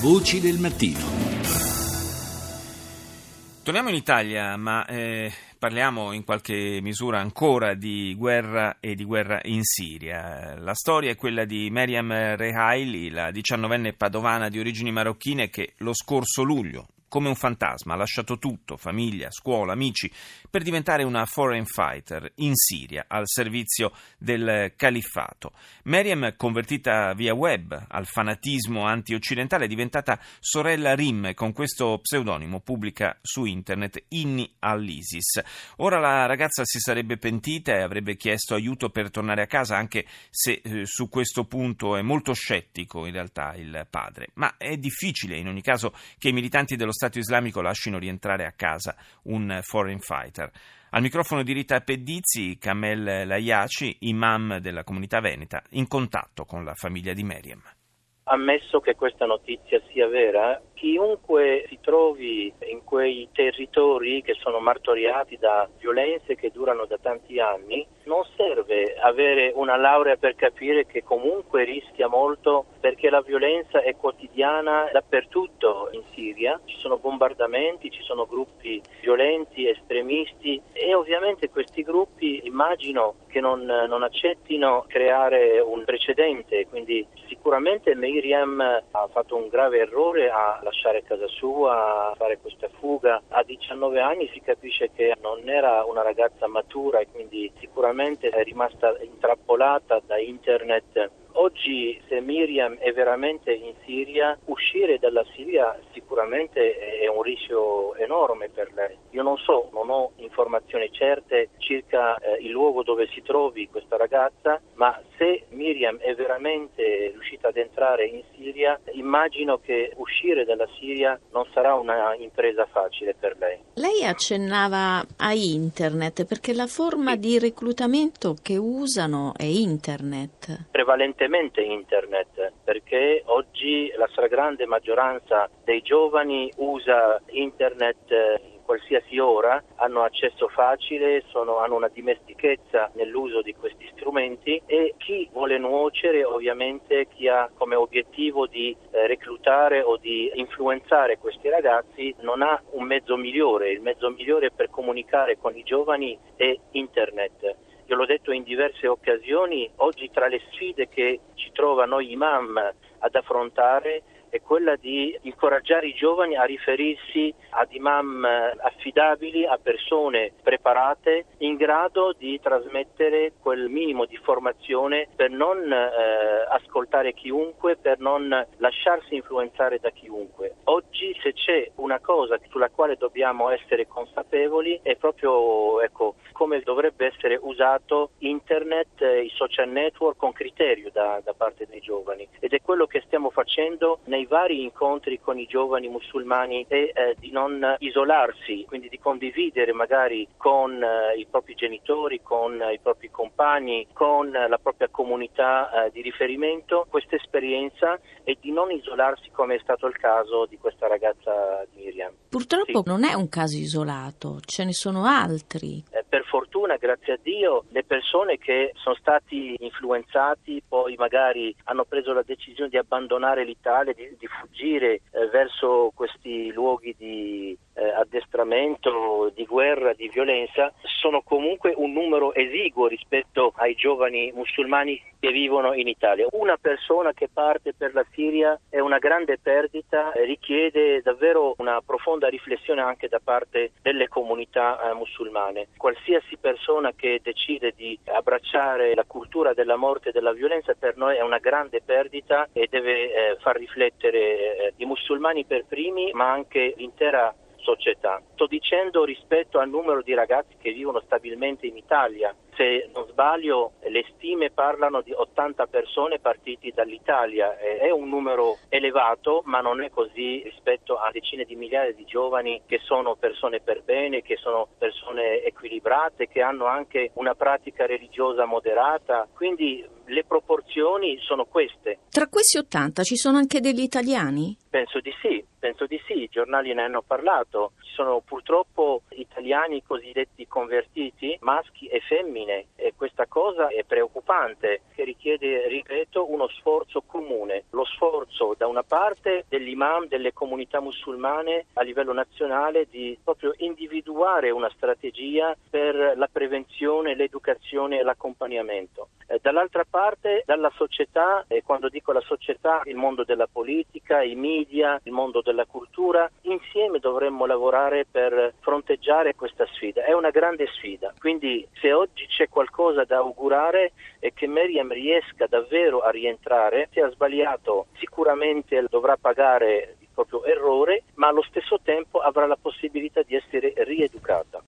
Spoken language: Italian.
Voci del mattino. Torniamo in Italia, ma eh, parliamo in qualche misura ancora di guerra e di guerra in Siria. La storia è quella di Meriam Rehaili, la diciannovenne padovana di origini marocchine che lo scorso luglio, come un fantasma, ha lasciato tutto, famiglia, scuola, amici, per diventare una foreign fighter in Siria al servizio del califfato. Meriam, convertita via web al fanatismo anti-occidentale, è diventata sorella Rim, con questo pseudonimo pubblica su internet inni all'ISIS. Ora la ragazza si sarebbe pentita e avrebbe chiesto aiuto per tornare a casa, anche se eh, su questo punto è molto scettico in realtà il padre. Ma è difficile in ogni caso che i militanti dello Stato islamico lasciano rientrare a casa un foreign fighter. Al microfono di Rita Pedizzi, Kamel Laiaci, imam della comunità veneta, in contatto con la famiglia di Meriam. Ammesso che questa notizia sia vera, chiunque si trovi territori che sono martoriati da violenze che durano da tanti anni, non serve avere una laurea per capire che comunque rischia molto perché la violenza è quotidiana dappertutto in Siria, ci sono bombardamenti, ci sono gruppi violenti, estremisti e ovviamente questi gruppi immagino che non, non accettino creare un precedente, quindi sicuramente Miriam ha fatto un grave errore a lasciare casa sua, a fare questa fuga. A 19 anni si capisce che non era una ragazza matura e quindi sicuramente è rimasta intrappolata da internet Oggi se Miriam è veramente in Siria, uscire dalla Siria sicuramente è un rischio enorme per lei. Io non so, non ho informazioni certe circa eh, il luogo dove si trovi questa ragazza, ma se Miriam è veramente riuscita ad entrare in Siria, immagino che uscire dalla Siria non sarà una impresa facile per lei. Lei accennava a internet perché la forma di reclutamento che usano è internet. Prevalentemente prevalentemente internet perché oggi la stragrande maggioranza dei giovani usa internet eh, in qualsiasi ora, hanno accesso facile, sono, hanno una dimestichezza nell'uso di questi strumenti e chi vuole nuocere ovviamente chi ha come obiettivo di eh, reclutare o di influenzare questi ragazzi non ha un mezzo migliore, il mezzo migliore per comunicare con i giovani è internet io l'ho detto in diverse occasioni, oggi tra le sfide che ci trova noi imam ad affrontare è quella di incoraggiare i giovani a riferirsi ad imam affidabili, a persone preparate in grado di trasmettere quel minimo di formazione per non eh, ascoltare chiunque, per non lasciarsi influenzare da chiunque. Oggi se c'è una cosa sulla quale dobbiamo essere consapevoli è proprio ecco, come dovrebbe essere usato internet, eh, i social network con criterio da, da parte dei giovani ed è quello che stiamo facendo nei nei vari incontri con i giovani musulmani è eh, di non isolarsi, quindi di condividere magari con eh, i propri genitori, con eh, i propri compagni, con la propria comunità eh, di riferimento questa esperienza e di non isolarsi come è stato il caso di questa ragazza di Miriam. Purtroppo sì. non è un caso isolato, ce ne sono altri. Fortuna, grazie a Dio, le persone che sono stati influenzati poi magari hanno preso la decisione di abbandonare l'Italia, di, di fuggire eh, verso questi luoghi di eh, addestramento, di guerra, di violenza, sono comunque un numero esiguo rispetto ai giovani musulmani che vivono in Italia. Una persona che parte per la Siria è una grande perdita, eh, richiede davvero una profonda riflessione anche da parte delle comunità eh, musulmane. Qualsiasi persona che decide di abbracciare la cultura della morte e della violenza per noi è una grande perdita e deve eh, far riflettere eh, i musulmani per primi, ma anche l'intera società. Sto dicendo rispetto al numero di ragazzi che vivono stabilmente in Italia. Se non sbaglio, le stime parlano di 80 persone partiti dall'Italia. È un numero elevato, ma non è così rispetto a decine di migliaia di giovani che sono persone per bene, che sono persone equilibrate, che hanno anche una pratica religiosa moderata. Quindi le proporzioni sono queste. Tra questi 80 ci sono anche degli italiani? Penso di sì Penso di sì, i giornali ne hanno parlato. Ci sono purtroppo italiani cosiddetti convertiti, maschi e femmine, e questa cosa è preoccupante, che richiede, ripeto, uno sforzo comune. Lo sforzo da una parte dell'imam delle comunità musulmane a livello nazionale di proprio individuare una strategia per la prevenzione, l'educazione e l'accompagnamento. Eh, dall'altra parte dalla società, e quando dico la società, il mondo della politica, i media, il mondo della cultura, insieme dovremmo lavorare per fronteggiare questa sfida. È una grande sfida, quindi se oggi c'è qualcosa da augurare è che Meriam riesca davvero a rientrare, se ha sbagliato sicuramente dovrà pagare il proprio errore, ma allo stesso tempo avrà la possibilità di essere rieducata.